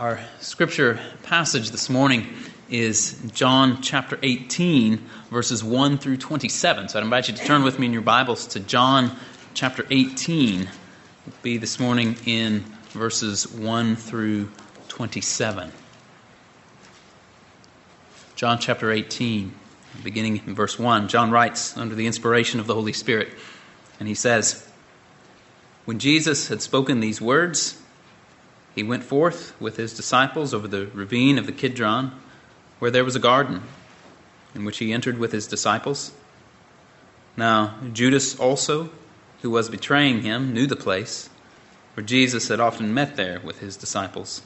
Our scripture passage this morning is John chapter 18, verses 1 through 27. So I'd invite you to turn with me in your Bibles to John chapter 18. We'll be this morning in verses 1 through 27. John chapter 18, beginning in verse 1. John writes under the inspiration of the Holy Spirit, and he says, When Jesus had spoken these words, he went forth with his disciples over the ravine of the Kidron, where there was a garden, in which he entered with his disciples. Now, Judas also, who was betraying him, knew the place, for Jesus had often met there with his disciples.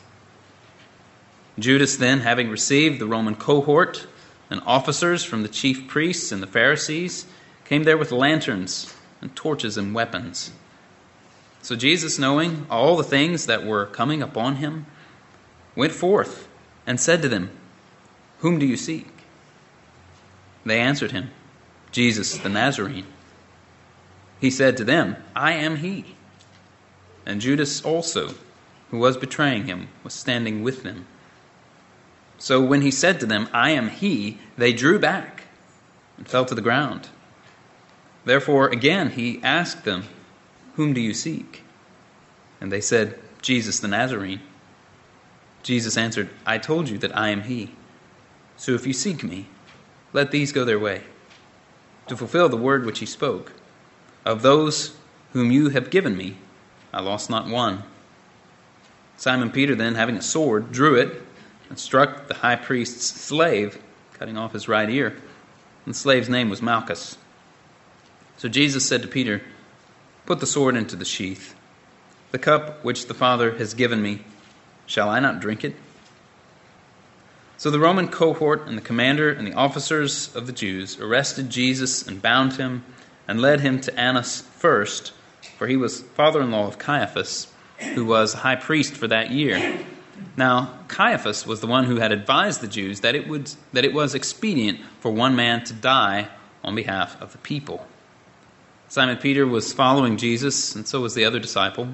Judas, then, having received the Roman cohort and officers from the chief priests and the Pharisees, came there with lanterns and torches and weapons. So Jesus, knowing all the things that were coming upon him, went forth and said to them, Whom do you seek? They answered him, Jesus the Nazarene. He said to them, I am he. And Judas also, who was betraying him, was standing with them. So when he said to them, I am he, they drew back and fell to the ground. Therefore, again, he asked them, whom do you seek? And they said, Jesus the Nazarene. Jesus answered, I told you that I am he. So if you seek me, let these go their way, to fulfill the word which he spoke. Of those whom you have given me, I lost not one. Simon Peter, then, having a sword, drew it and struck the high priest's slave, cutting off his right ear. And the slave's name was Malchus. So Jesus said to Peter, Put the sword into the sheath. The cup which the Father has given me, shall I not drink it? So the Roman cohort and the commander and the officers of the Jews arrested Jesus and bound him and led him to Annas first, for he was father in law of Caiaphas, who was high priest for that year. Now, Caiaphas was the one who had advised the Jews that it, would, that it was expedient for one man to die on behalf of the people. Simon Peter was following Jesus, and so was the other disciple.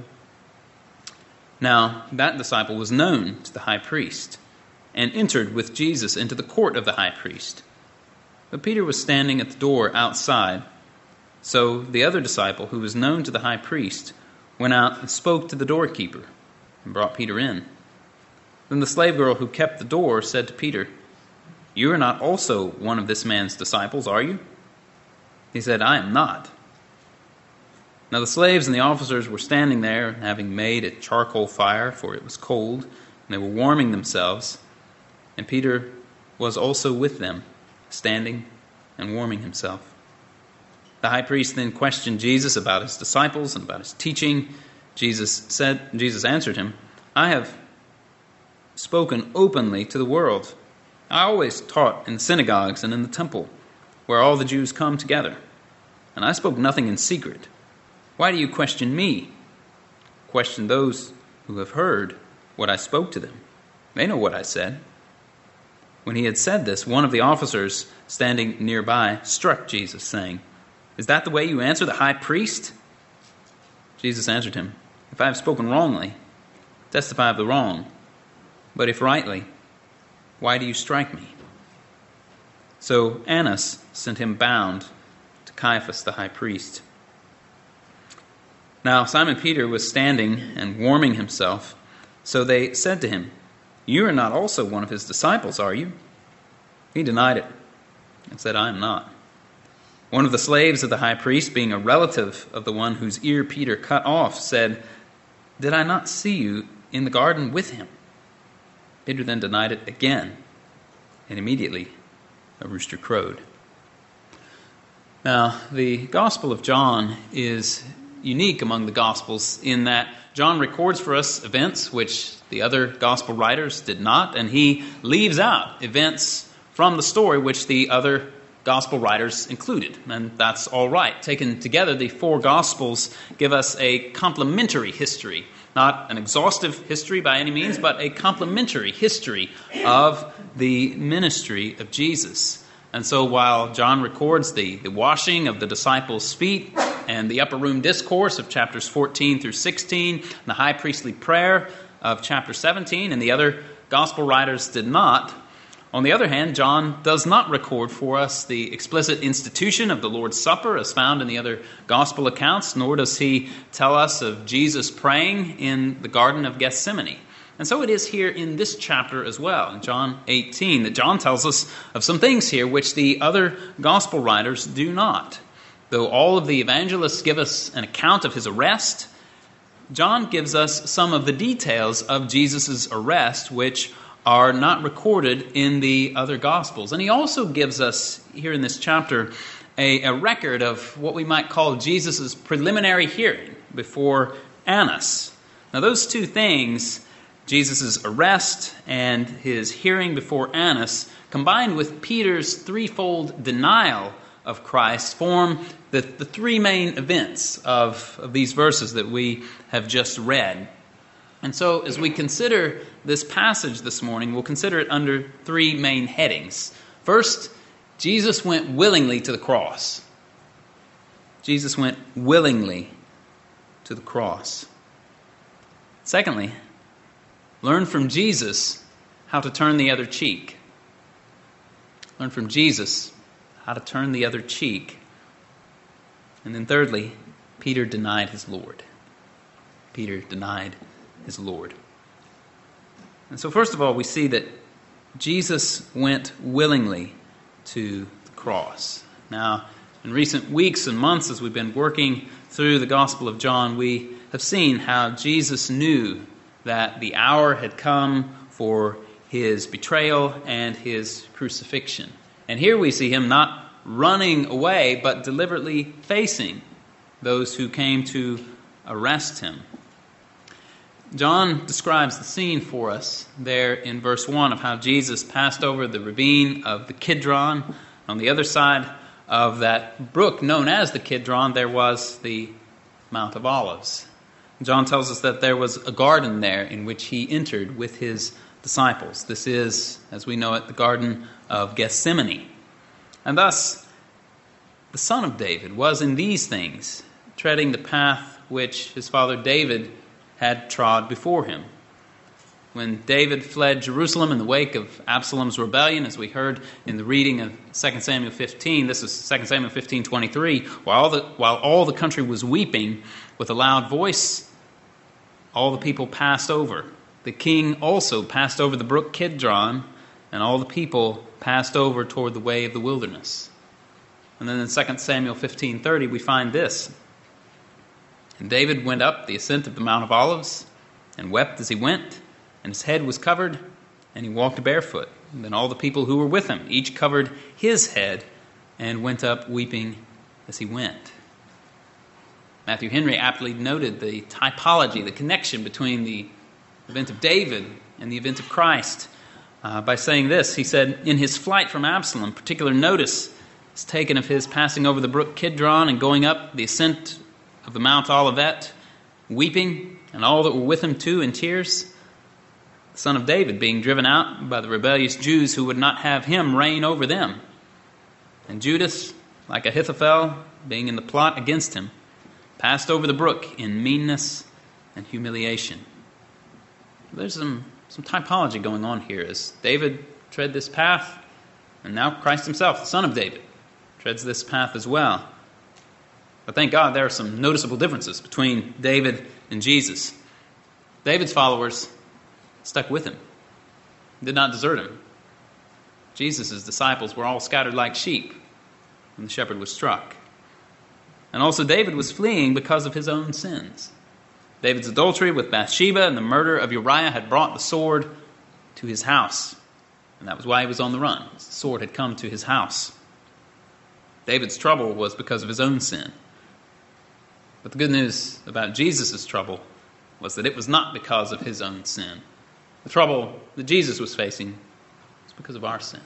Now, that disciple was known to the high priest and entered with Jesus into the court of the high priest. But Peter was standing at the door outside. So the other disciple, who was known to the high priest, went out and spoke to the doorkeeper and brought Peter in. Then the slave girl who kept the door said to Peter, You are not also one of this man's disciples, are you? He said, I am not. Now the slaves and the officers were standing there, having made a charcoal fire, for it was cold, and they were warming themselves. And Peter was also with them, standing and warming himself. The high priest then questioned Jesus about his disciples and about his teaching. Jesus said Jesus answered him, I have spoken openly to the world. I always taught in the synagogues and in the temple, where all the Jews come together. And I spoke nothing in secret. Why do you question me? Question those who have heard what I spoke to them. They know what I said. When he had said this, one of the officers standing nearby struck Jesus, saying, Is that the way you answer the high priest? Jesus answered him, If I have spoken wrongly, testify of the wrong. But if rightly, why do you strike me? So Annas sent him bound to Caiaphas the high priest. Now Simon Peter was standing and warming himself. So they said to him, You are not also one of his disciples, are you? He denied it and said, I am not. One of the slaves of the high priest, being a relative of the one whose ear Peter cut off, said, Did I not see you in the garden with him? Peter then denied it again, and immediately a rooster crowed. Now, the Gospel of John is unique among the Gospels in that John records for us events which the other Gospel writers did not, and he leaves out events from the story which the other Gospel writers included. And that's all right. Taken together, the four Gospels give us a complementary history. Not an exhaustive history by any means, but a complementary history of the ministry of Jesus. And so while John records the, the washing of the disciples' feet and the upper room discourse of chapters 14 through 16, the high priestly prayer of chapter 17, and the other gospel writers did not. On the other hand, John does not record for us the explicit institution of the Lord's Supper as found in the other gospel accounts, nor does he tell us of Jesus praying in the Garden of Gethsemane. And so it is here in this chapter as well, in John 18, that John tells us of some things here which the other gospel writers do not. Though all of the evangelists give us an account of his arrest, John gives us some of the details of Jesus' arrest, which are not recorded in the other Gospels. And he also gives us, here in this chapter, a, a record of what we might call Jesus' preliminary hearing before Annas. Now, those two things, Jesus' arrest and his hearing before Annas, combined with Peter's threefold denial of Christ, form the, the three main events of, of these verses that we have just read. And so, as we consider this passage this morning, we'll consider it under three main headings. First, Jesus went willingly to the cross. Jesus went willingly to the cross. Secondly, learn from Jesus how to turn the other cheek. Learn from Jesus how to turn the other cheek. And then, thirdly, Peter denied his Lord. Peter denied his Lord. And so, first of all, we see that Jesus went willingly to the cross. Now, in recent weeks and months, as we've been working through the Gospel of John, we have seen how Jesus knew that the hour had come for his betrayal and his crucifixion. And here we see him not running away, but deliberately facing those who came to arrest him. John describes the scene for us there in verse 1 of how Jesus passed over the ravine of the Kidron. On the other side of that brook known as the Kidron, there was the Mount of Olives. John tells us that there was a garden there in which he entered with his disciples. This is, as we know it, the Garden of Gethsemane. And thus, the son of David was in these things treading the path which his father David had trod before him. When David fled Jerusalem in the wake of Absalom's rebellion, as we heard in the reading of 2 Samuel 15, this is 2 Samuel 15 23, while, all the, while all the country was weeping with a loud voice, all the people passed over. The king also passed over the brook Kidron, and all the people passed over toward the way of the wilderness. And then in 2 Samuel 15:30 we find this. And David went up the ascent of the Mount of Olives and wept as he went, and his head was covered, and he walked barefoot. And then all the people who were with him each covered his head and went up weeping as he went. Matthew Henry aptly noted the typology, the connection between the event of David and the event of Christ uh, by saying this. He said, In his flight from Absalom, particular notice is taken of his passing over the brook Kidron and going up the ascent of the Mount Olivet, weeping, and all that were with him too in tears. The son of David being driven out by the rebellious Jews who would not have him reign over them. And Judas, like Ahithophel, being in the plot against him, passed over the brook in meanness and humiliation. There's some, some typology going on here as David tread this path, and now Christ himself, the son of David, treads this path as well. But thank God there are some noticeable differences between David and Jesus. David's followers stuck with him, did not desert him. Jesus' disciples were all scattered like sheep when the shepherd was struck. And also, David was fleeing because of his own sins. David's adultery with Bathsheba and the murder of Uriah had brought the sword to his house. And that was why he was on the run. The sword had come to his house. David's trouble was because of his own sin. But the good news about Jesus' trouble was that it was not because of his own sin. The trouble that Jesus was facing was because of our sin.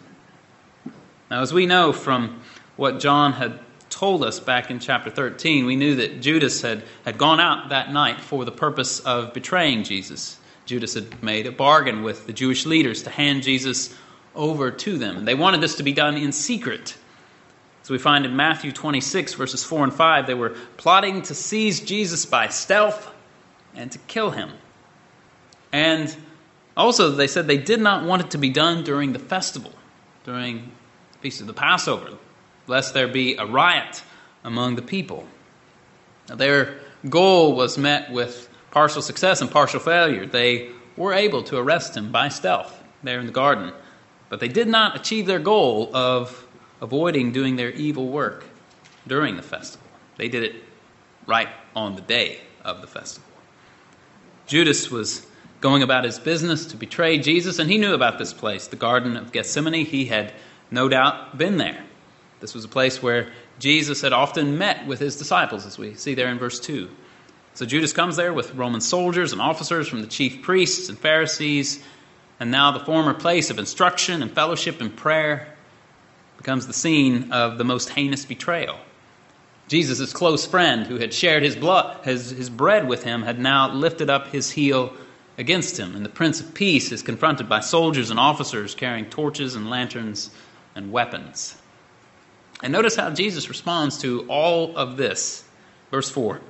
Now, as we know from what John had told us back in chapter 13, we knew that Judas had, had gone out that night for the purpose of betraying Jesus. Judas had made a bargain with the Jewish leaders to hand Jesus over to them. They wanted this to be done in secret. As we find in Matthew 26, verses 4 and 5, they were plotting to seize Jesus by stealth and to kill him. And also, they said they did not want it to be done during the festival, during the Feast of the Passover, lest there be a riot among the people. Now, their goal was met with partial success and partial failure. They were able to arrest him by stealth there in the garden, but they did not achieve their goal of avoiding doing their evil work during the festival. They did it right on the day of the festival. Judas was going about his business to betray Jesus, and he knew about this place, the Garden of Gethsemane. He had no doubt been there. This was a place where Jesus had often met with his disciples, as we see there in verse 2. So Judas comes there with Roman soldiers and officers from the chief priests and Pharisees, and now the former place of instruction and fellowship and prayer becomes the scene of the most heinous betrayal. Jesus' close friend, who had shared his, blood, his, his bread with him, had now lifted up his heel against him, and the Prince of Peace is confronted by soldiers and officers carrying torches and lanterns and weapons. And notice how Jesus responds to all of this. Verse 4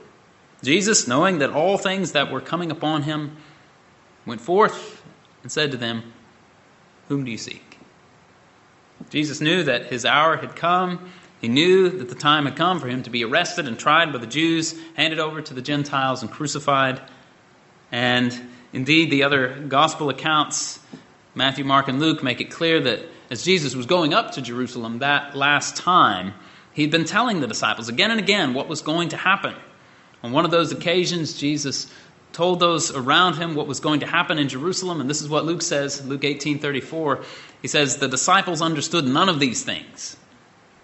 Jesus, knowing that all things that were coming upon him, went forth and said to them, Whom do you seek? Jesus knew that his hour had come. He knew that the time had come for him to be arrested and tried by the Jews, handed over to the Gentiles, and crucified. And indeed, the other gospel accounts, Matthew, Mark, and Luke, make it clear that as Jesus was going up to Jerusalem that last time, he'd been telling the disciples again and again what was going to happen. On one of those occasions, Jesus told those around him what was going to happen in Jerusalem, and this is what Luke says, Luke 18:34. He says, "The disciples understood none of these things."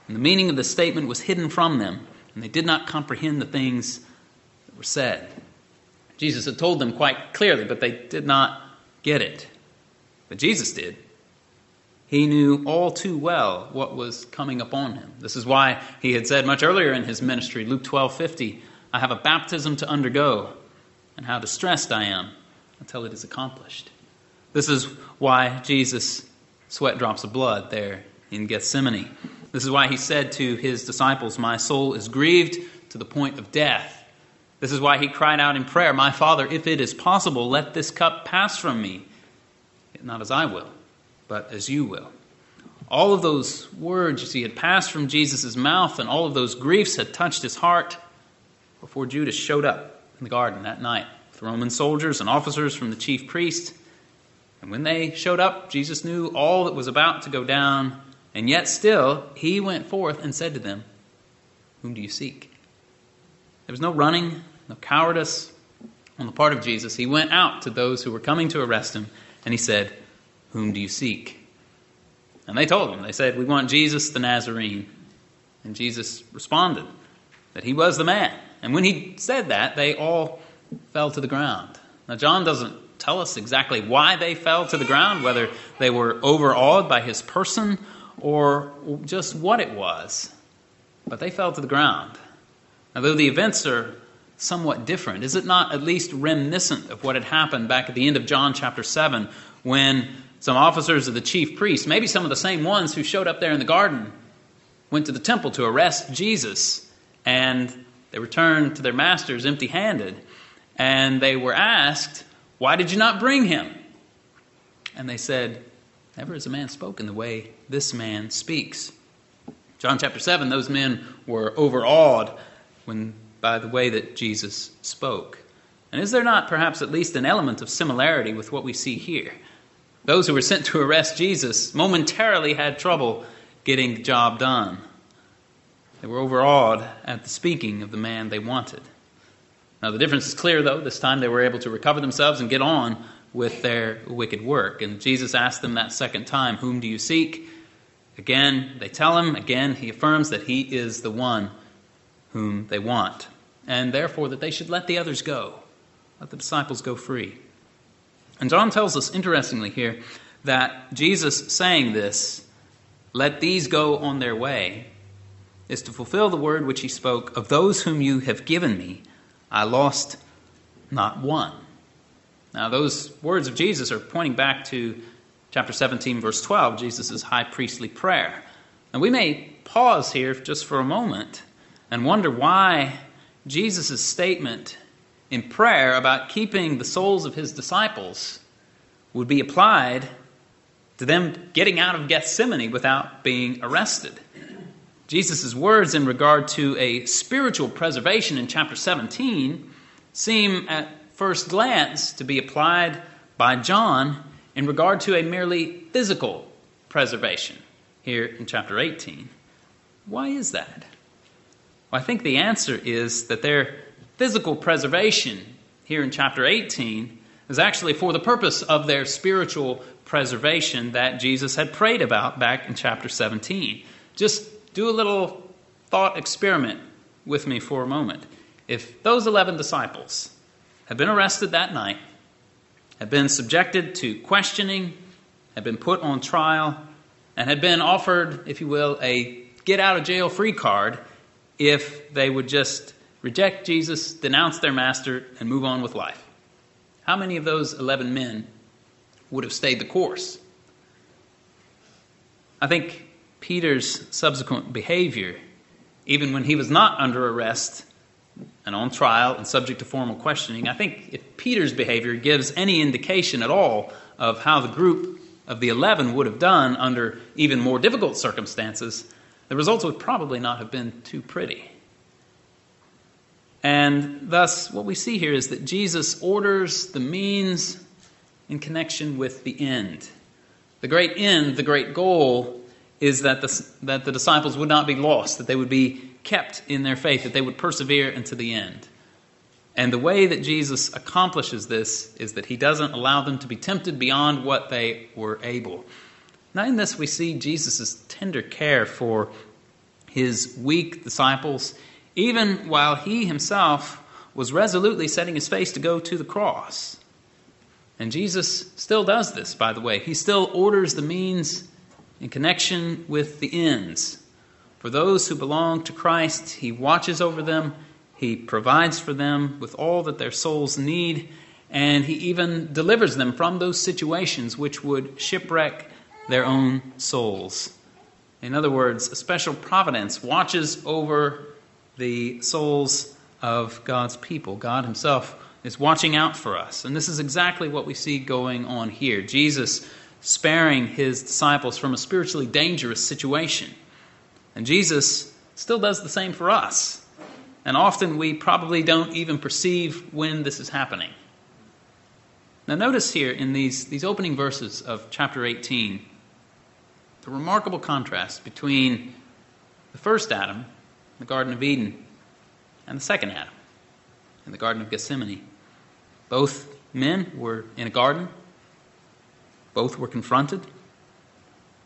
And the meaning of the statement was hidden from them, and they did not comprehend the things that were said. Jesus had told them quite clearly, but they did not get it. But Jesus did. He knew all too well what was coming upon him. This is why he had said much earlier in his ministry, Luke 12:50, I have a baptism to undergo, and how distressed I am until it is accomplished. This is why Jesus sweat drops of blood there in Gethsemane. This is why he said to his disciples, My soul is grieved to the point of death. This is why he cried out in prayer, My Father, if it is possible, let this cup pass from me. Not as I will, but as you will. All of those words, you see, had passed from Jesus' mouth, and all of those griefs had touched his heart before Judas showed up in the garden that night with Roman soldiers and officers from the chief priest. And when they showed up, Jesus knew all that was about to go down, and yet still he went forth and said to them, Whom do you seek? There was no running, no cowardice on the part of Jesus. He went out to those who were coming to arrest him, and he said, Whom do you seek? And they told him, They said, We want Jesus the Nazarene. And Jesus responded that he was the man. And when he said that, they all fell to the ground. Now, John doesn't tell us exactly why they fell to the ground, whether they were overawed by his person or just what it was. But they fell to the ground. Now, though the events are somewhat different, is it not at least reminiscent of what had happened back at the end of John chapter 7 when some officers of the chief priests, maybe some of the same ones who showed up there in the garden, went to the temple to arrest Jesus and they returned to their masters empty handed, and they were asked, Why did you not bring him? And they said, Never has a man spoken the way this man speaks. John chapter 7, those men were overawed when, by the way that Jesus spoke. And is there not perhaps at least an element of similarity with what we see here? Those who were sent to arrest Jesus momentarily had trouble getting the job done. They were overawed at the speaking of the man they wanted. Now, the difference is clear, though. This time they were able to recover themselves and get on with their wicked work. And Jesus asked them that second time, Whom do you seek? Again, they tell him. Again, he affirms that he is the one whom they want. And therefore, that they should let the others go. Let the disciples go free. And John tells us, interestingly, here, that Jesus saying this, let these go on their way, is to fulfill the word which he spoke Of those whom you have given me, I lost not one. Now, those words of Jesus are pointing back to chapter 17, verse 12, Jesus' high priestly prayer. And we may pause here just for a moment and wonder why Jesus' statement in prayer about keeping the souls of his disciples would be applied to them getting out of Gethsemane without being arrested. Jesus' words in regard to a spiritual preservation in chapter 17 seem at first glance to be applied by John in regard to a merely physical preservation here in chapter 18. Why is that? Well, I think the answer is that their physical preservation here in chapter 18 is actually for the purpose of their spiritual preservation that Jesus had prayed about back in chapter 17. Just do a little thought experiment with me for a moment. If those 11 disciples had been arrested that night, had been subjected to questioning, had been put on trial, and had been offered, if you will, a get out of jail free card if they would just reject Jesus, denounce their master, and move on with life. How many of those 11 men would have stayed the course? I think Peter's subsequent behavior, even when he was not under arrest and on trial and subject to formal questioning, I think if Peter's behavior gives any indication at all of how the group of the 11 would have done under even more difficult circumstances, the results would probably not have been too pretty. And thus, what we see here is that Jesus orders the means in connection with the end. The great end, the great goal, is that the, that the disciples would not be lost, that they would be kept in their faith, that they would persevere unto the end. And the way that Jesus accomplishes this is that he doesn't allow them to be tempted beyond what they were able. Now, in this, we see Jesus' tender care for his weak disciples even while he himself was resolutely setting his face to go to the cross. And Jesus still does this, by the way. He still orders the means in connection with the ends. For those who belong to Christ, he watches over them, he provides for them with all that their souls need, and he even delivers them from those situations which would shipwreck their own souls. In other words, a special providence watches over the souls of God's people. God Himself is watching out for us. And this is exactly what we see going on here. Jesus sparing His disciples from a spiritually dangerous situation. And Jesus still does the same for us. And often we probably don't even perceive when this is happening. Now, notice here in these, these opening verses of chapter 18 the remarkable contrast between the first Adam the Garden of Eden, and the second Adam in the Garden of Gethsemane. Both men were in a garden, both were confronted.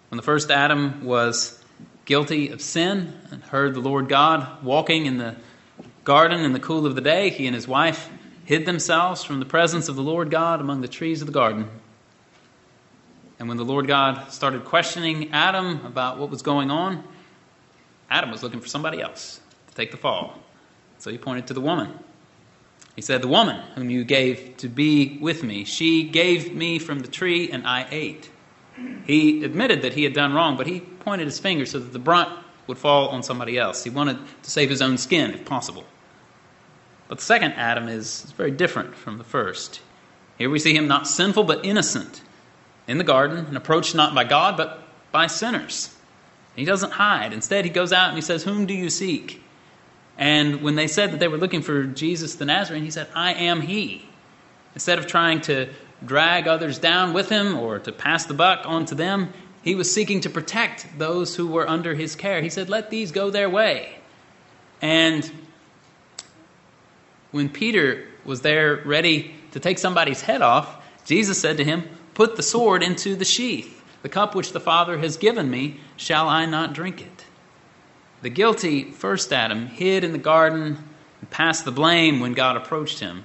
When the first Adam was guilty of sin and heard the Lord God walking in the garden in the cool of the day, he and his wife hid themselves from the presence of the Lord God among the trees of the garden. And when the Lord God started questioning Adam about what was going on, Adam was looking for somebody else to take the fall. So he pointed to the woman. He said, The woman whom you gave to be with me, she gave me from the tree and I ate. He admitted that he had done wrong, but he pointed his finger so that the brunt would fall on somebody else. He wanted to save his own skin if possible. But the second Adam is, is very different from the first. Here we see him not sinful but innocent in the garden and approached not by God but by sinners. He doesn't hide. Instead, he goes out and he says, Whom do you seek? And when they said that they were looking for Jesus the Nazarene, he said, I am he. Instead of trying to drag others down with him or to pass the buck on to them, he was seeking to protect those who were under his care. He said, Let these go their way. And when Peter was there ready to take somebody's head off, Jesus said to him, Put the sword into the sheath. The cup which the Father has given me, shall I not drink it? The guilty first Adam hid in the garden and passed the blame when God approached him.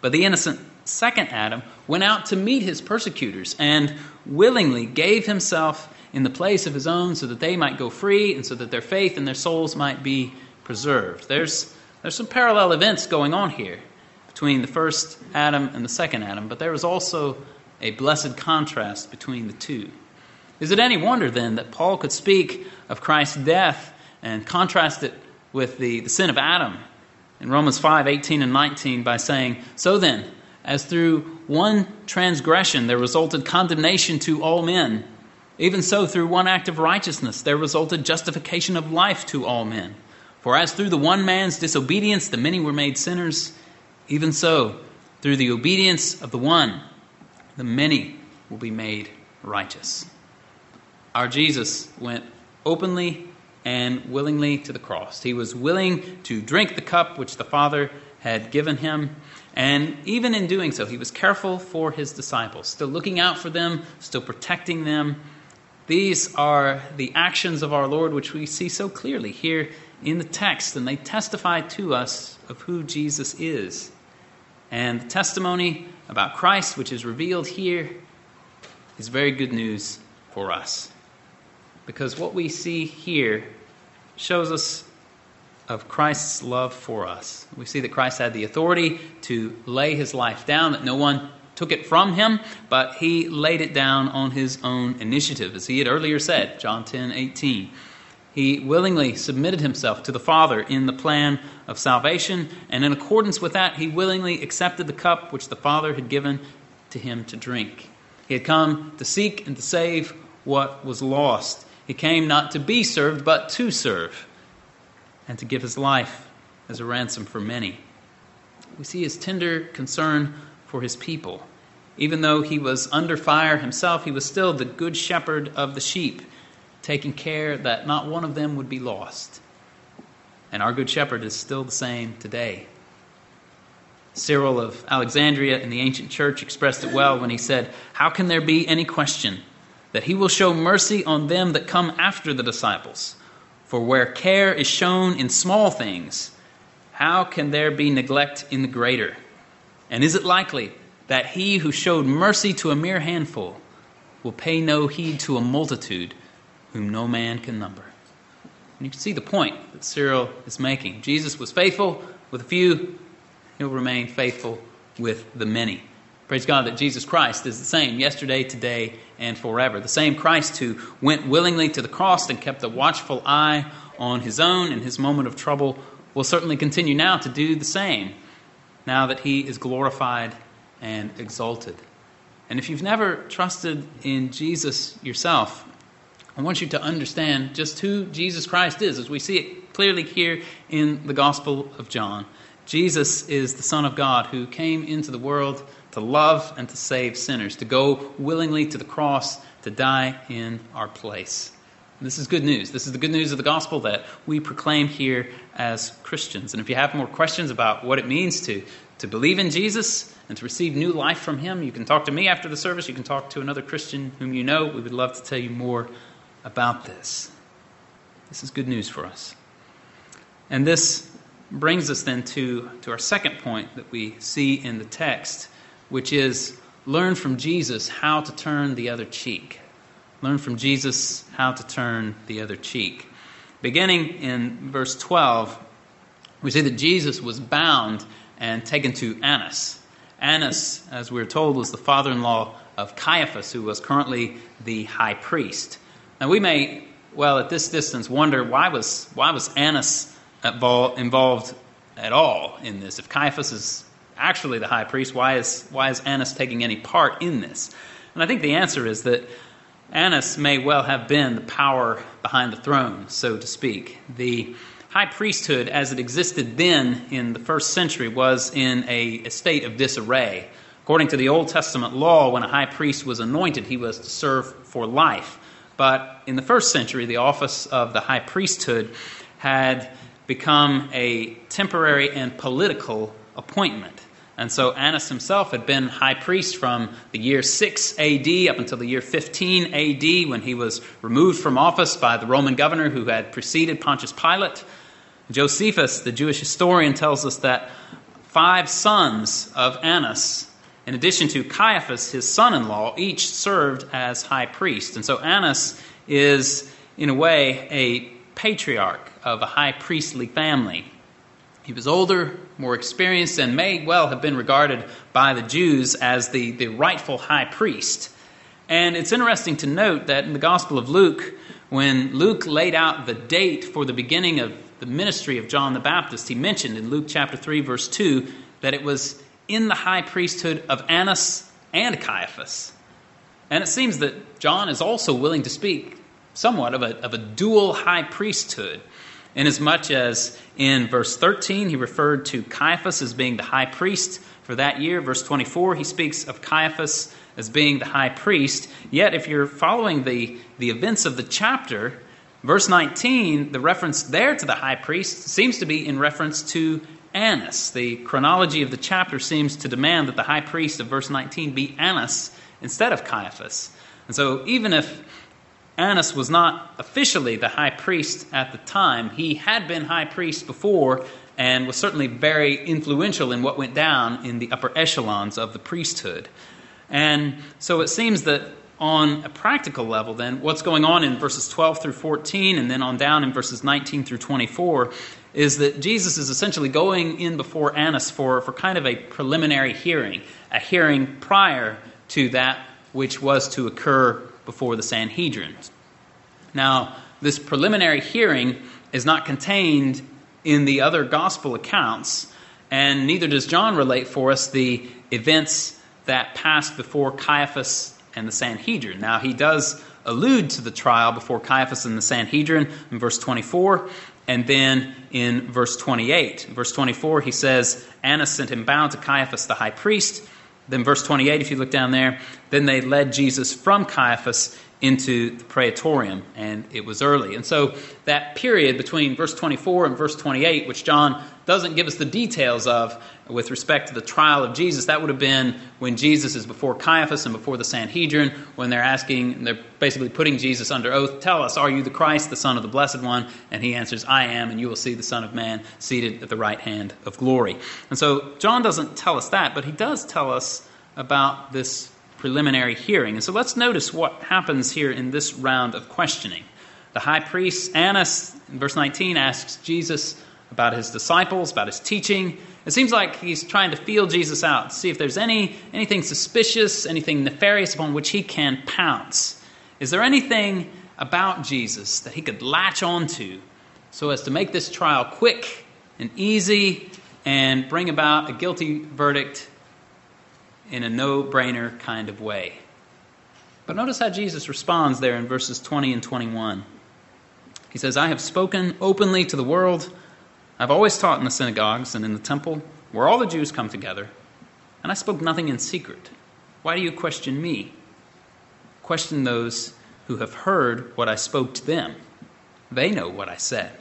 But the innocent second Adam went out to meet his persecutors and willingly gave himself in the place of his own so that they might go free and so that their faith and their souls might be preserved. There's, there's some parallel events going on here between the first Adam and the second Adam, but there is also a blessed contrast between the two. Is it any wonder then that Paul could speak of Christ's death and contrast it with the, the sin of Adam in Romans 5 18 and 19 by saying, So then, as through one transgression there resulted condemnation to all men, even so through one act of righteousness there resulted justification of life to all men. For as through the one man's disobedience the many were made sinners, even so through the obedience of the one the many will be made righteous. Our Jesus went openly and willingly to the cross. He was willing to drink the cup which the Father had given him. And even in doing so, he was careful for his disciples, still looking out for them, still protecting them. These are the actions of our Lord, which we see so clearly here in the text, and they testify to us of who Jesus is. And the testimony about Christ, which is revealed here, is very good news for us. Because what we see here shows us of Christ's love for us. We see that Christ had the authority to lay his life down, that no one took it from him, but he laid it down on his own initiative, as he had earlier said, John 10 18. He willingly submitted himself to the Father in the plan of salvation, and in accordance with that, he willingly accepted the cup which the Father had given to him to drink. He had come to seek and to save what was lost. He came not to be served, but to serve, and to give his life as a ransom for many. We see his tender concern for his people. Even though he was under fire himself, he was still the good shepherd of the sheep taking care that not one of them would be lost. And our Good Shepherd is still the same today. Cyril of Alexandria in the ancient church expressed it well when he said, How can there be any question that he will show mercy on them that come after the disciples? For where care is shown in small things, how can there be neglect in the greater? And is it likely that he who showed mercy to a mere handful will pay no heed to a multitude whom no man can number. And you can see the point that Cyril is making. Jesus was faithful with a few, he'll remain faithful with the many. Praise God that Jesus Christ is the same yesterday, today, and forever. The same Christ who went willingly to the cross and kept a watchful eye on his own in his moment of trouble will certainly continue now to do the same, now that he is glorified and exalted. And if you've never trusted in Jesus yourself, I want you to understand just who Jesus Christ is, as we see it clearly here in the Gospel of John. Jesus is the Son of God who came into the world to love and to save sinners, to go willingly to the cross to die in our place. And this is good news. This is the good news of the gospel that we proclaim here as Christians. And if you have more questions about what it means to, to believe in Jesus and to receive new life from Him, you can talk to me after the service. You can talk to another Christian whom you know. We would love to tell you more about this. This is good news for us. And this brings us then to, to our second point that we see in the text, which is learn from Jesus how to turn the other cheek. Learn from Jesus how to turn the other cheek. Beginning in verse 12, we see that Jesus was bound and taken to Annas. Annas, as we're told, was the father in law of Caiaphas, who was currently the high priest. Now, we may, well, at this distance, wonder why was, why was Annas involved at all in this? If Caiaphas is actually the high priest, why is, why is Annas taking any part in this? And I think the answer is that Annas may well have been the power behind the throne, so to speak. The high priesthood, as it existed then in the first century, was in a, a state of disarray. According to the Old Testament law, when a high priest was anointed, he was to serve for life. But in the first century, the office of the high priesthood had become a temporary and political appointment. And so Annas himself had been high priest from the year 6 AD up until the year 15 AD when he was removed from office by the Roman governor who had preceded Pontius Pilate. Josephus, the Jewish historian, tells us that five sons of Annas in addition to Caiaphas, his son in law, each served as high priest. And so Annas is, in a way, a patriarch of a high priestly family. He was older, more experienced, and may well have been regarded by the Jews as the, the rightful high priest. And it's interesting to note that in the Gospel of Luke, When Luke laid out the date for the beginning of the ministry of John the Baptist, he mentioned in Luke chapter 3, verse 2, that it was in the high priesthood of Annas and Caiaphas. And it seems that John is also willing to speak somewhat of a, of a dual high priesthood, inasmuch as in verse 13 he referred to Caiaphas as being the high priest for that year. Verse 24 he speaks of Caiaphas as being the high priest. Yet, if you're following the, the events of the chapter, verse 19, the reference there to the high priest seems to be in reference to Annas. The chronology of the chapter seems to demand that the high priest of verse 19 be Annas instead of Caiaphas. And so, even if Annas was not officially the high priest at the time, he had been high priest before and was certainly very influential in what went down in the upper echelons of the priesthood. And so it seems that on a practical level, then, what's going on in verses 12 through 14 and then on down in verses 19 through 24 is that Jesus is essentially going in before Annas for, for kind of a preliminary hearing, a hearing prior to that which was to occur before the Sanhedrin. Now, this preliminary hearing is not contained in the other gospel accounts, and neither does John relate for us the events that passed before Caiaphas and the Sanhedrin. Now, he does allude to the trial before Caiaphas and the Sanhedrin in verse 24, and then in verse 28. In verse 24, he says, Annas sent him bound to Caiaphas the high priest. Then, verse 28, if you look down there, then they led Jesus from Caiaphas into the praetorium, and it was early. And so that period between verse 24 and verse 28, which John doesn't give us the details of with respect to the trial of Jesus, that would have been when Jesus is before Caiaphas and before the Sanhedrin, when they're asking, they're basically putting Jesus under oath, Tell us, are you the Christ, the Son of the Blessed One? And he answers, I am, and you will see the Son of Man seated at the right hand of glory. And so John doesn't tell us that, but he does tell us about this preliminary hearing. And so let's notice what happens here in this round of questioning. The high priest, Annas, in verse 19, asks Jesus about his disciples, about his teaching. It seems like he's trying to feel Jesus out, see if there's any, anything suspicious, anything nefarious upon which he can pounce. Is there anything about Jesus that he could latch onto so as to make this trial quick and easy and bring about a guilty verdict in a no brainer kind of way. But notice how Jesus responds there in verses 20 and 21. He says, I have spoken openly to the world. I've always taught in the synagogues and in the temple where all the Jews come together, and I spoke nothing in secret. Why do you question me? Question those who have heard what I spoke to them. They know what I said.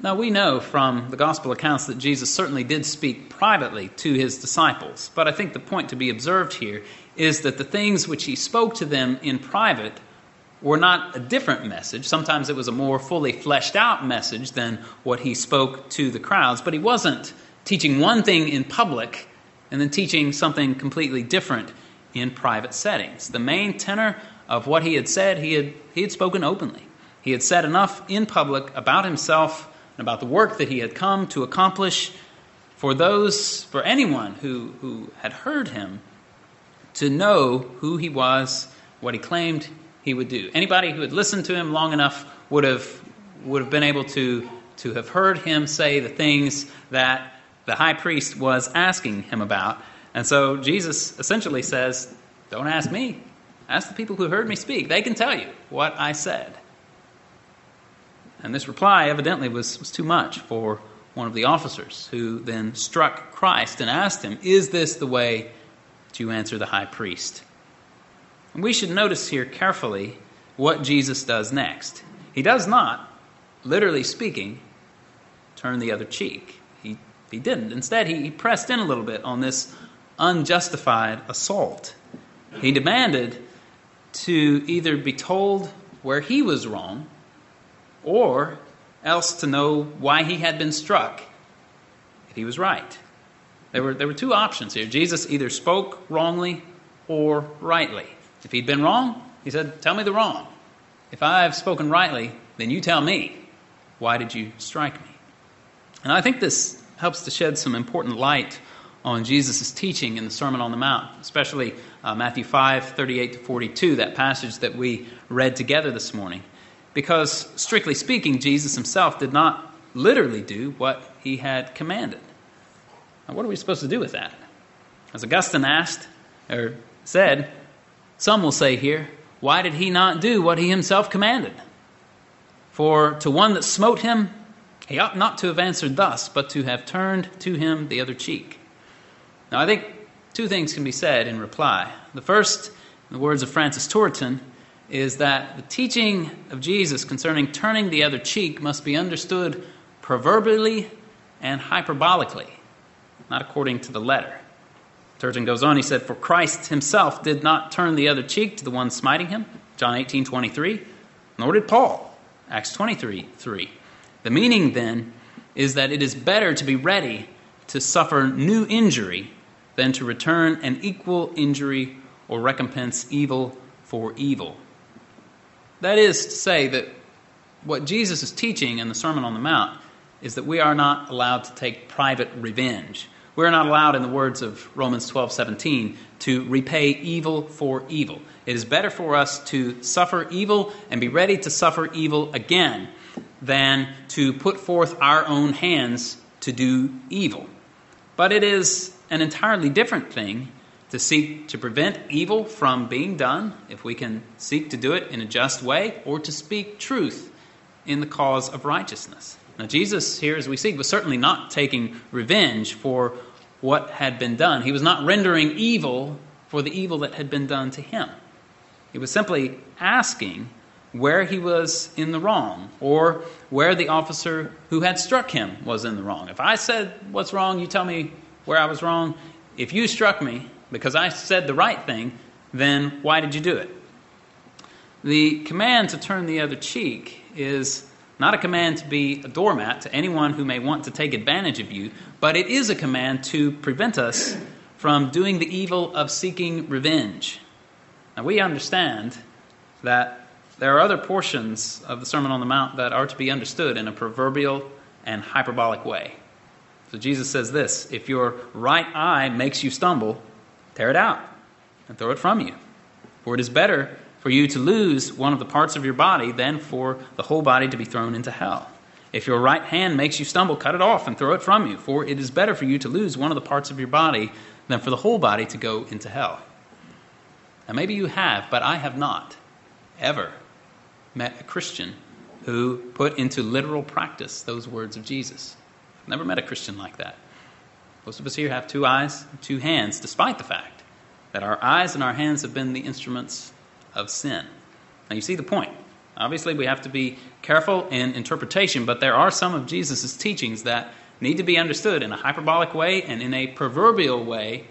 Now, we know from the gospel accounts that Jesus certainly did speak privately to his disciples, but I think the point to be observed here is that the things which he spoke to them in private were not a different message. Sometimes it was a more fully fleshed out message than what he spoke to the crowds, but he wasn't teaching one thing in public and then teaching something completely different in private settings. The main tenor of what he had said, he had, he had spoken openly. He had said enough in public about himself and about the work that he had come to accomplish for those, for anyone who, who had heard him, to know who he was, what he claimed he would do. Anybody who had listened to him long enough would have, would have been able to, to have heard him say the things that the high priest was asking him about. And so Jesus essentially says, Don't ask me. Ask the people who heard me speak. They can tell you what I said. And this reply evidently was, was too much for one of the officers, who then struck Christ and asked him, Is this the way to answer the high priest? And we should notice here carefully what Jesus does next. He does not, literally speaking, turn the other cheek. He, he didn't. Instead, he, he pressed in a little bit on this unjustified assault. He demanded to either be told where he was wrong or else to know why he had been struck if he was right. There were, there were two options here. Jesus either spoke wrongly or rightly. If he'd been wrong, he said, Tell me the wrong. If I've spoken rightly, then you tell me, why did you strike me? And I think this helps to shed some important light on Jesus' teaching in the Sermon on the Mount, especially uh, Matthew 5 38 to 42, that passage that we read together this morning. Because, strictly speaking, Jesus himself did not literally do what he had commanded. Now, what are we supposed to do with that? As Augustine asked, or said, some will say here, why did he not do what he himself commanded? For to one that smote him, he ought not to have answered thus, but to have turned to him the other cheek. Now, I think two things can be said in reply. The first, in the words of Francis Turretin, is that the teaching of Jesus concerning turning the other cheek must be understood proverbially and hyperbolically, not according to the letter. Turretin goes on, he said, For Christ himself did not turn the other cheek to the one smiting him, John 18, 23, nor did Paul, Acts 23, 3. The meaning then is that it is better to be ready to suffer new injury than to return an equal injury or recompense evil for evil. That is to say that what Jesus is teaching in the Sermon on the Mount is that we are not allowed to take private revenge. We're not allowed, in the words of Romans 12 17, to repay evil for evil. It is better for us to suffer evil and be ready to suffer evil again than to put forth our own hands to do evil. But it is an entirely different thing to seek to prevent evil from being done, if we can seek to do it in a just way, or to speak truth in the cause of righteousness. Now, Jesus, here as we see, was certainly not taking revenge for what had been done. He was not rendering evil for the evil that had been done to him. He was simply asking where he was in the wrong or where the officer who had struck him was in the wrong. If I said what's wrong, you tell me where I was wrong. If you struck me because I said the right thing, then why did you do it? The command to turn the other cheek is not a command to be a doormat to anyone who may want to take advantage of you, but it is a command to prevent us from doing the evil of seeking revenge. Now, we understand that there are other portions of the Sermon on the Mount that are to be understood in a proverbial and hyperbolic way. So, Jesus says this If your right eye makes you stumble, tear it out and throw it from you. For it is better for you to lose one of the parts of your body than for the whole body to be thrown into hell. If your right hand makes you stumble, cut it off and throw it from you, for it is better for you to lose one of the parts of your body than for the whole body to go into hell. Now, maybe you have, but I have not ever met a Christian who put into literal practice those words of Jesus. I've never met a Christian like that. Most of us here have two eyes two hands, despite the fact that our eyes and our hands have been the instruments of sin. Now, you see the point. Obviously, we have to be careful in interpretation, but there are some of Jesus' teachings that need to be understood in a hyperbolic way and in a proverbial way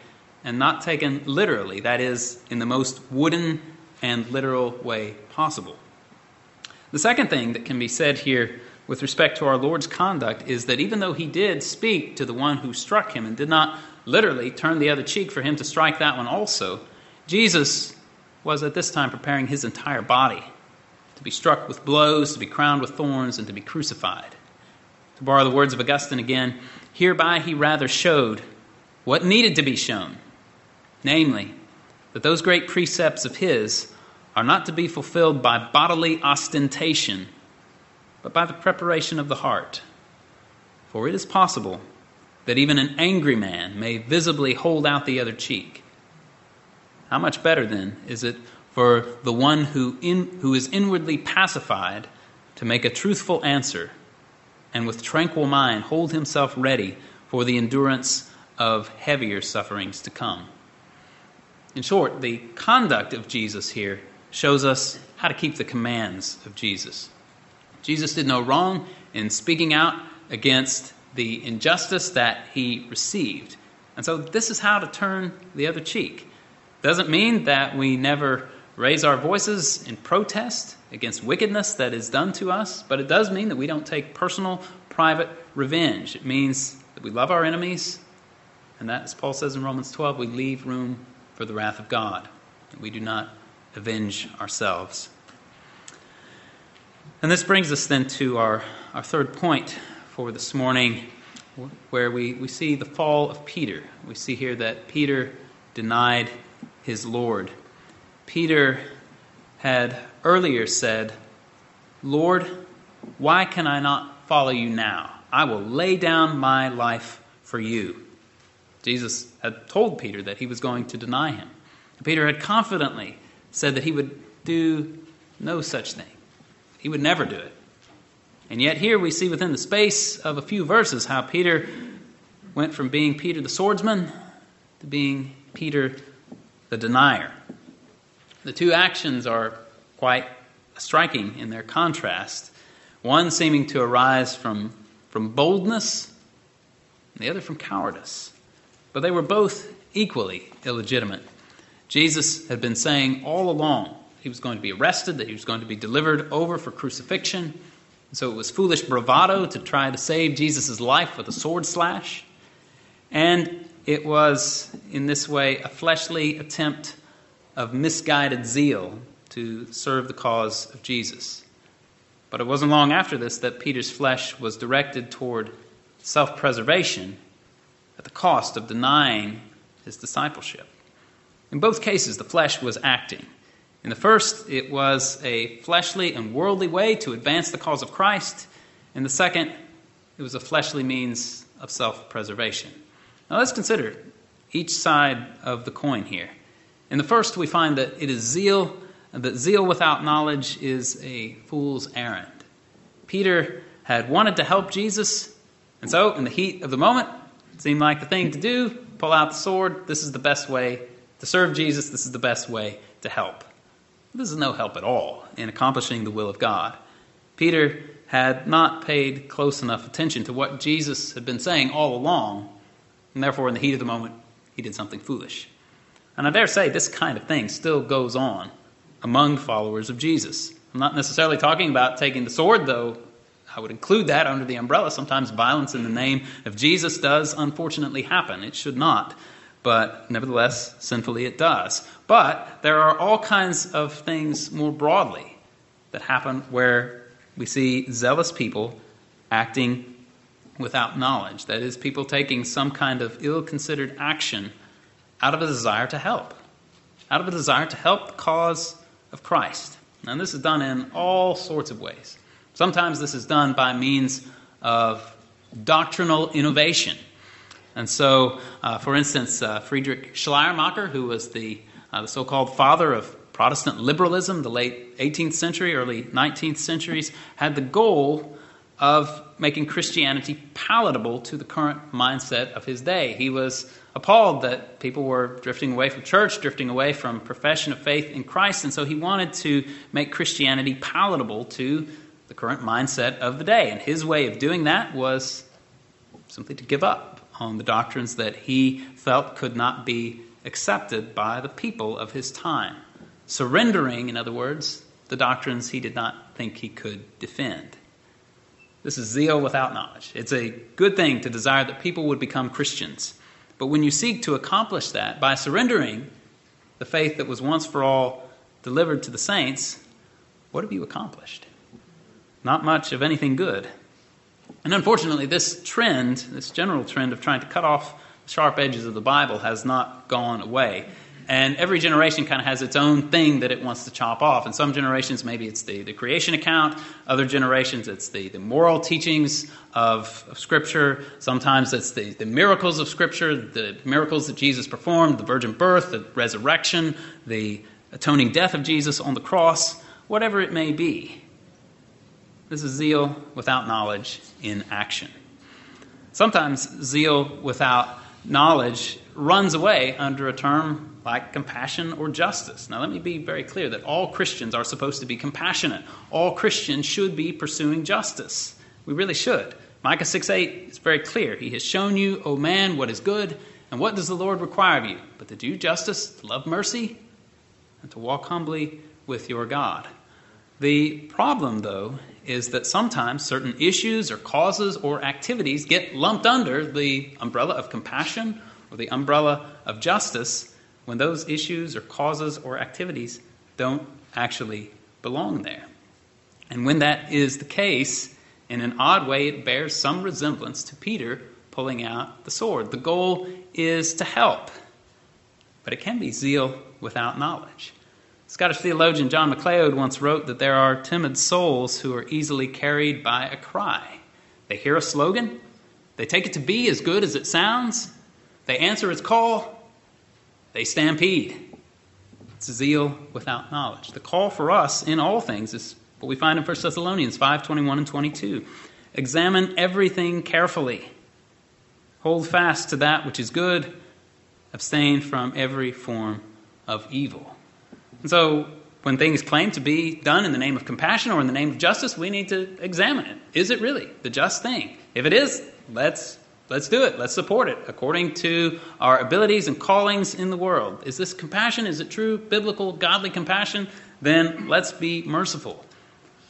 and not taken literally, that is, in the most wooden and literal way possible. The second thing that can be said here with respect to our Lord's conduct is that even though he did speak to the one who struck him and did not literally turn the other cheek for him to strike that one also, Jesus was at this time preparing his entire body to be struck with blows, to be crowned with thorns, and to be crucified. To borrow the words of Augustine again, hereby he rather showed what needed to be shown, namely, that those great precepts of his are not to be fulfilled by bodily ostentation, but by the preparation of the heart. For it is possible that even an angry man may visibly hold out the other cheek how much better, then, is it for the one who, in, who is inwardly pacified to make a truthful answer and with tranquil mind hold himself ready for the endurance of heavier sufferings to come? In short, the conduct of Jesus here shows us how to keep the commands of Jesus. Jesus did no wrong in speaking out against the injustice that he received. And so, this is how to turn the other cheek. Doesn't mean that we never raise our voices in protest against wickedness that is done to us, but it does mean that we don't take personal, private revenge. It means that we love our enemies, and that, as Paul says in Romans 12, we leave room for the wrath of God. We do not avenge ourselves. And this brings us then to our, our third point for this morning where we, we see the fall of Peter. We see here that Peter denied his Lord. Peter had earlier said, Lord, why can I not follow you now? I will lay down my life for you. Jesus had told Peter that he was going to deny him. Peter had confidently said that he would do no such thing, he would never do it. And yet, here we see within the space of a few verses how Peter went from being Peter the swordsman to being Peter the denier. The two actions are quite striking in their contrast, one seeming to arise from, from boldness, and the other from cowardice. But they were both equally illegitimate. Jesus had been saying all along he was going to be arrested, that he was going to be delivered over for crucifixion. So it was foolish bravado to try to save Jesus' life with a sword slash. And it was, in this way, a fleshly attempt of misguided zeal to serve the cause of Jesus. But it wasn't long after this that Peter's flesh was directed toward self preservation at the cost of denying his discipleship. In both cases, the flesh was acting. In the first, it was a fleshly and worldly way to advance the cause of Christ. In the second, it was a fleshly means of self preservation. Now let's consider each side of the coin here. In the first, we find that it is zeal, that zeal without knowledge is a fool's errand. Peter had wanted to help Jesus, and so in the heat of the moment, it seemed like the thing to do pull out the sword. This is the best way to serve Jesus, this is the best way to help. This is no help at all in accomplishing the will of God. Peter had not paid close enough attention to what Jesus had been saying all along, and therefore, in the heat of the moment, he did something foolish. And I dare say this kind of thing still goes on among followers of Jesus. I'm not necessarily talking about taking the sword, though I would include that under the umbrella. Sometimes violence in the name of Jesus does unfortunately happen. It should not but nevertheless, sinfully it does. But there are all kinds of things more broadly that happen where we see zealous people acting without knowledge. That is, people taking some kind of ill considered action out of a desire to help, out of a desire to help the cause of Christ. And this is done in all sorts of ways. Sometimes this is done by means of doctrinal innovation. And so, uh, for instance, uh, Friedrich Schleiermacher, who was the, uh, the so called father of Protestant liberalism, the late 18th century, early 19th centuries, had the goal of making Christianity palatable to the current mindset of his day. He was appalled that people were drifting away from church, drifting away from profession of faith in Christ, and so he wanted to make Christianity palatable to the current mindset of the day. And his way of doing that was simply to give up on the doctrines that he felt could not be accepted by the people of his time. Surrendering, in other words, the doctrines he did not think he could defend. This is zeal without knowledge. It's a good thing to desire that people would become Christians. But when you seek to accomplish that by surrendering the faith that was once for all delivered to the saints, what have you accomplished? Not much of anything good. And unfortunately, this trend, this general trend of trying to cut off the sharp edges of the Bible, has not gone away. And every generation kind of has its own thing that it wants to chop off. In some generations, maybe it's the, the creation account. Other generations, it's the, the moral teachings of, of Scripture. Sometimes it's the, the miracles of Scripture, the miracles that Jesus performed, the virgin birth, the resurrection, the atoning death of Jesus on the cross, whatever it may be. This is zeal without knowledge in action. Sometimes zeal without knowledge runs away under a term like compassion or justice. Now, let me be very clear that all Christians are supposed to be compassionate. All Christians should be pursuing justice. We really should. Micah 6 8 is very clear. He has shown you, O man, what is good, and what does the Lord require of you? But to do justice, to love mercy, and to walk humbly with your God. The problem, though, is that sometimes certain issues or causes or activities get lumped under the umbrella of compassion or the umbrella of justice when those issues or causes or activities don't actually belong there. And when that is the case, in an odd way, it bears some resemblance to Peter pulling out the sword. The goal is to help, but it can be zeal without knowledge. Scottish theologian John Macleod once wrote that there are timid souls who are easily carried by a cry. They hear a slogan, they take it to be as good as it sounds, they answer its call, they stampede. It's zeal without knowledge. The call for us in all things is what we find in 1 Thessalonians 5 21 and 22. Examine everything carefully. Hold fast to that which is good. Abstain from every form of evil. And so, when things claim to be done in the name of compassion or in the name of justice, we need to examine it. Is it really the just thing? If it is, let's let's do it. Let's support it according to our abilities and callings in the world. Is this compassion? Is it true biblical godly compassion? Then let's be merciful.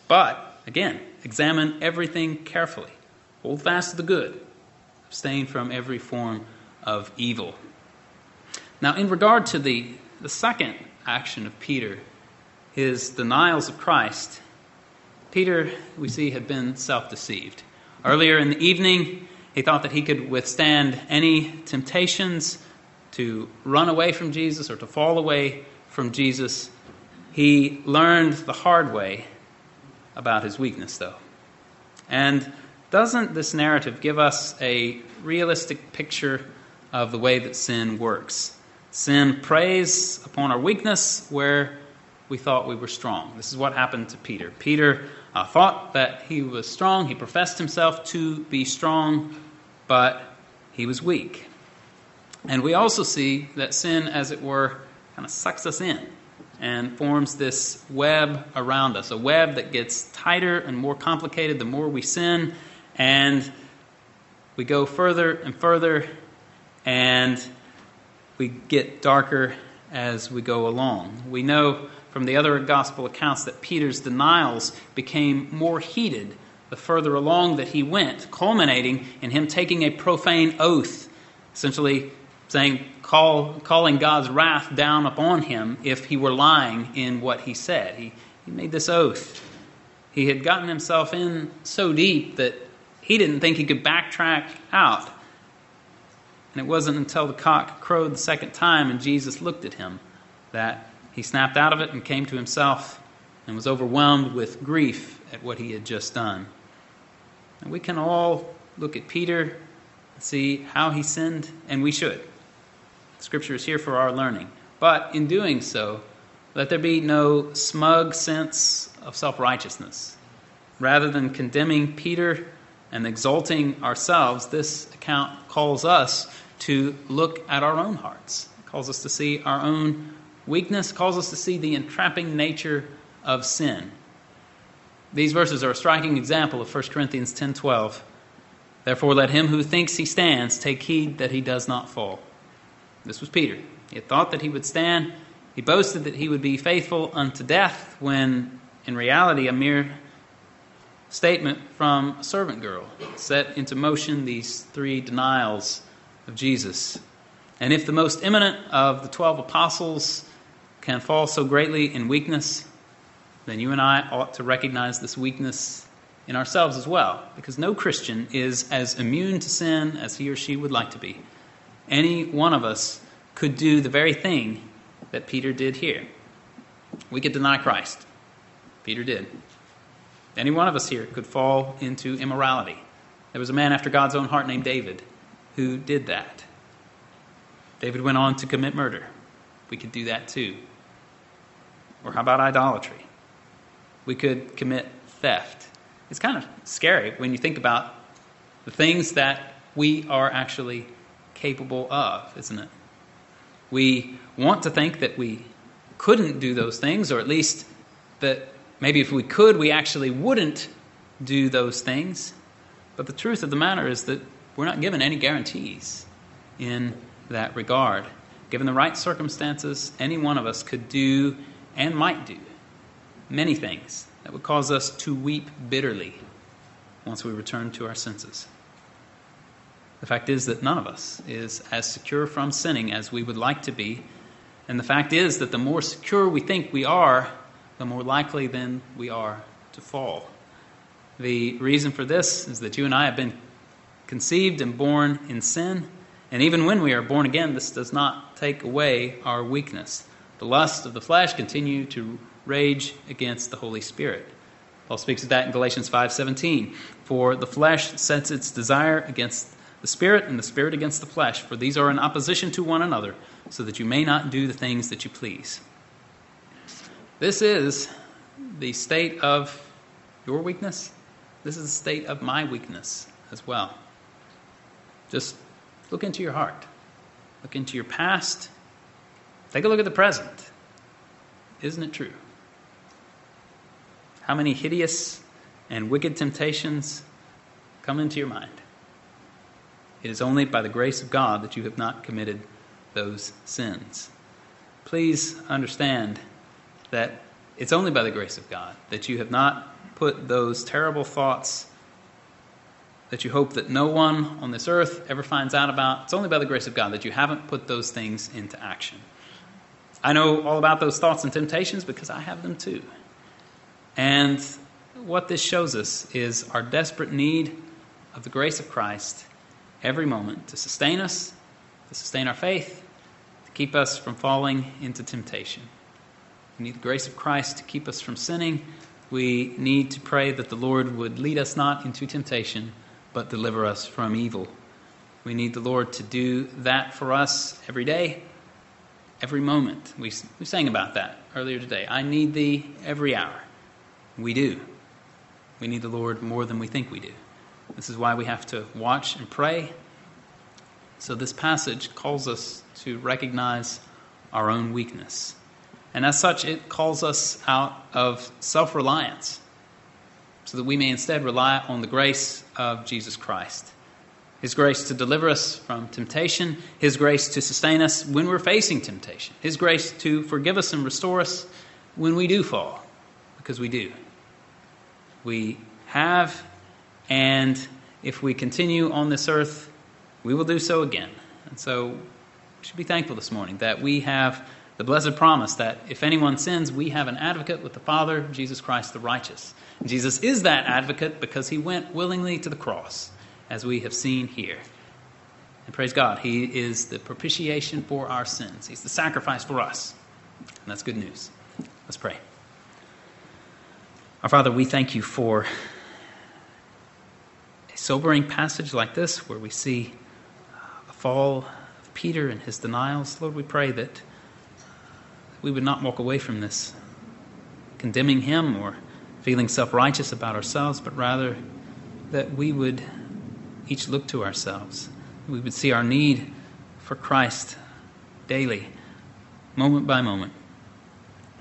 But again, examine everything carefully. Hold fast to the good. Abstain from every form of evil. Now, in regard to the, the second action of Peter, his denials of Christ, Peter, we see, had been self deceived. Earlier in the evening, he thought that he could withstand any temptations to run away from Jesus or to fall away from Jesus. He learned the hard way about his weakness, though. And doesn't this narrative give us a realistic picture of the way that sin works? Sin preys upon our weakness where we thought we were strong. This is what happened to Peter. Peter uh, thought that he was strong. He professed himself to be strong, but he was weak. And we also see that sin, as it were, kind of sucks us in and forms this web around us, a web that gets tighter and more complicated the more we sin, and we go further and further, and we get darker as we go along. We know from the other gospel accounts that Peter's denials became more heated the further along that he went, culminating in him taking a profane oath, essentially saying, call, calling God's wrath down upon him if he were lying in what he said. He, he made this oath. He had gotten himself in so deep that he didn't think he could backtrack out. And it wasn't until the cock crowed the second time and Jesus looked at him that he snapped out of it and came to himself and was overwhelmed with grief at what he had just done. And we can all look at Peter and see how he sinned, and we should. Scripture is here for our learning. But in doing so, let there be no smug sense of self righteousness. Rather than condemning Peter and exalting ourselves, this account calls us to look at our own hearts. It calls us to see our own weakness, calls us to see the entrapping nature of sin. These verses are a striking example of 1 Corinthians 10:12. Therefore let him who thinks he stands take heed that he does not fall. This was Peter. He had thought that he would stand. He boasted that he would be faithful unto death, when in reality, a mere statement from a servant girl set into motion these three denials of Jesus. And if the most eminent of the twelve apostles can fall so greatly in weakness, then you and I ought to recognize this weakness in ourselves as well, because no Christian is as immune to sin as he or she would like to be any one of us could do the very thing that Peter did here. We could deny Christ. Peter did. Any one of us here could fall into immorality. There was a man after God's own heart named David who did that. David went on to commit murder. We could do that too. Or how about idolatry? We could commit theft. It's kind of scary when you think about the things that we are actually capable of, isn't it? We want to think that we couldn't do those things, or at least that maybe if we could, we actually wouldn't do those things. But the truth of the matter is that we're not given any guarantees in that regard. Given the right circumstances, any one of us could do and might do many things that would cause us to weep bitterly once we return to our senses. The fact is that none of us is as secure from sinning as we would like to be. And the fact is that the more secure we think we are, the more likely then we are to fall. The reason for this is that you and I have been conceived and born in sin. And even when we are born again, this does not take away our weakness. The lusts of the flesh continue to rage against the Holy Spirit. Paul speaks of that in Galatians 5:17. For the flesh sets its desire against the spirit and the spirit against the flesh, for these are in opposition to one another, so that you may not do the things that you please. This is the state of your weakness. This is the state of my weakness as well. Just look into your heart. Look into your past. Take a look at the present. Isn't it true? How many hideous and wicked temptations come into your mind? It is only by the grace of God that you have not committed those sins. Please understand that it's only by the grace of God that you have not put those terrible thoughts that you hope that no one on this earth ever finds out about. It's only by the grace of God that you haven't put those things into action. I know all about those thoughts and temptations because I have them too. And what this shows us is our desperate need of the grace of Christ every moment to sustain us, to sustain our faith, to keep us from falling into temptation. We need the grace of Christ to keep us from sinning. We need to pray that the Lord would lead us not into temptation, but deliver us from evil. We need the Lord to do that for us every day, every moment. We, we sang about that earlier today. I need thee every hour. We do. We need the Lord more than we think we do. This is why we have to watch and pray. So, this passage calls us to recognize our own weakness. And as such, it calls us out of self reliance so that we may instead rely on the grace of Jesus Christ. His grace to deliver us from temptation, His grace to sustain us when we're facing temptation, His grace to forgive us and restore us when we do fall, because we do. We have, and if we continue on this earth, we will do so again. And so we should be thankful this morning that we have the blessed promise that if anyone sins, we have an advocate with the Father, Jesus Christ the righteous. Jesus is that advocate because he went willingly to the cross, as we have seen here. And praise God, he is the propitiation for our sins, he's the sacrifice for us. And that's good news. Let's pray. Our Father, we thank you for a sobering passage like this where we see the fall of Peter and his denials. Lord, we pray that we would not walk away from this condemning him or feeling self righteous about ourselves, but rather that we would each look to ourselves. We would see our need for Christ daily, moment by moment.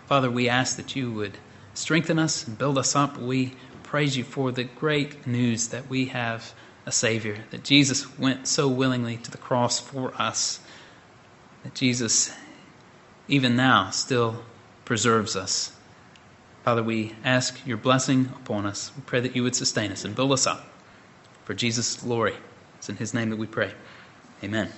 Father, we ask that you would strengthen us and build us up. We praise you for the great news that we have a Savior, that Jesus went so willingly to the cross for us, that Jesus, even now, still preserves us. Father, we ask your blessing upon us. We pray that you would sustain us and build us up. For Jesus' glory. It's in his name that we pray. Amen.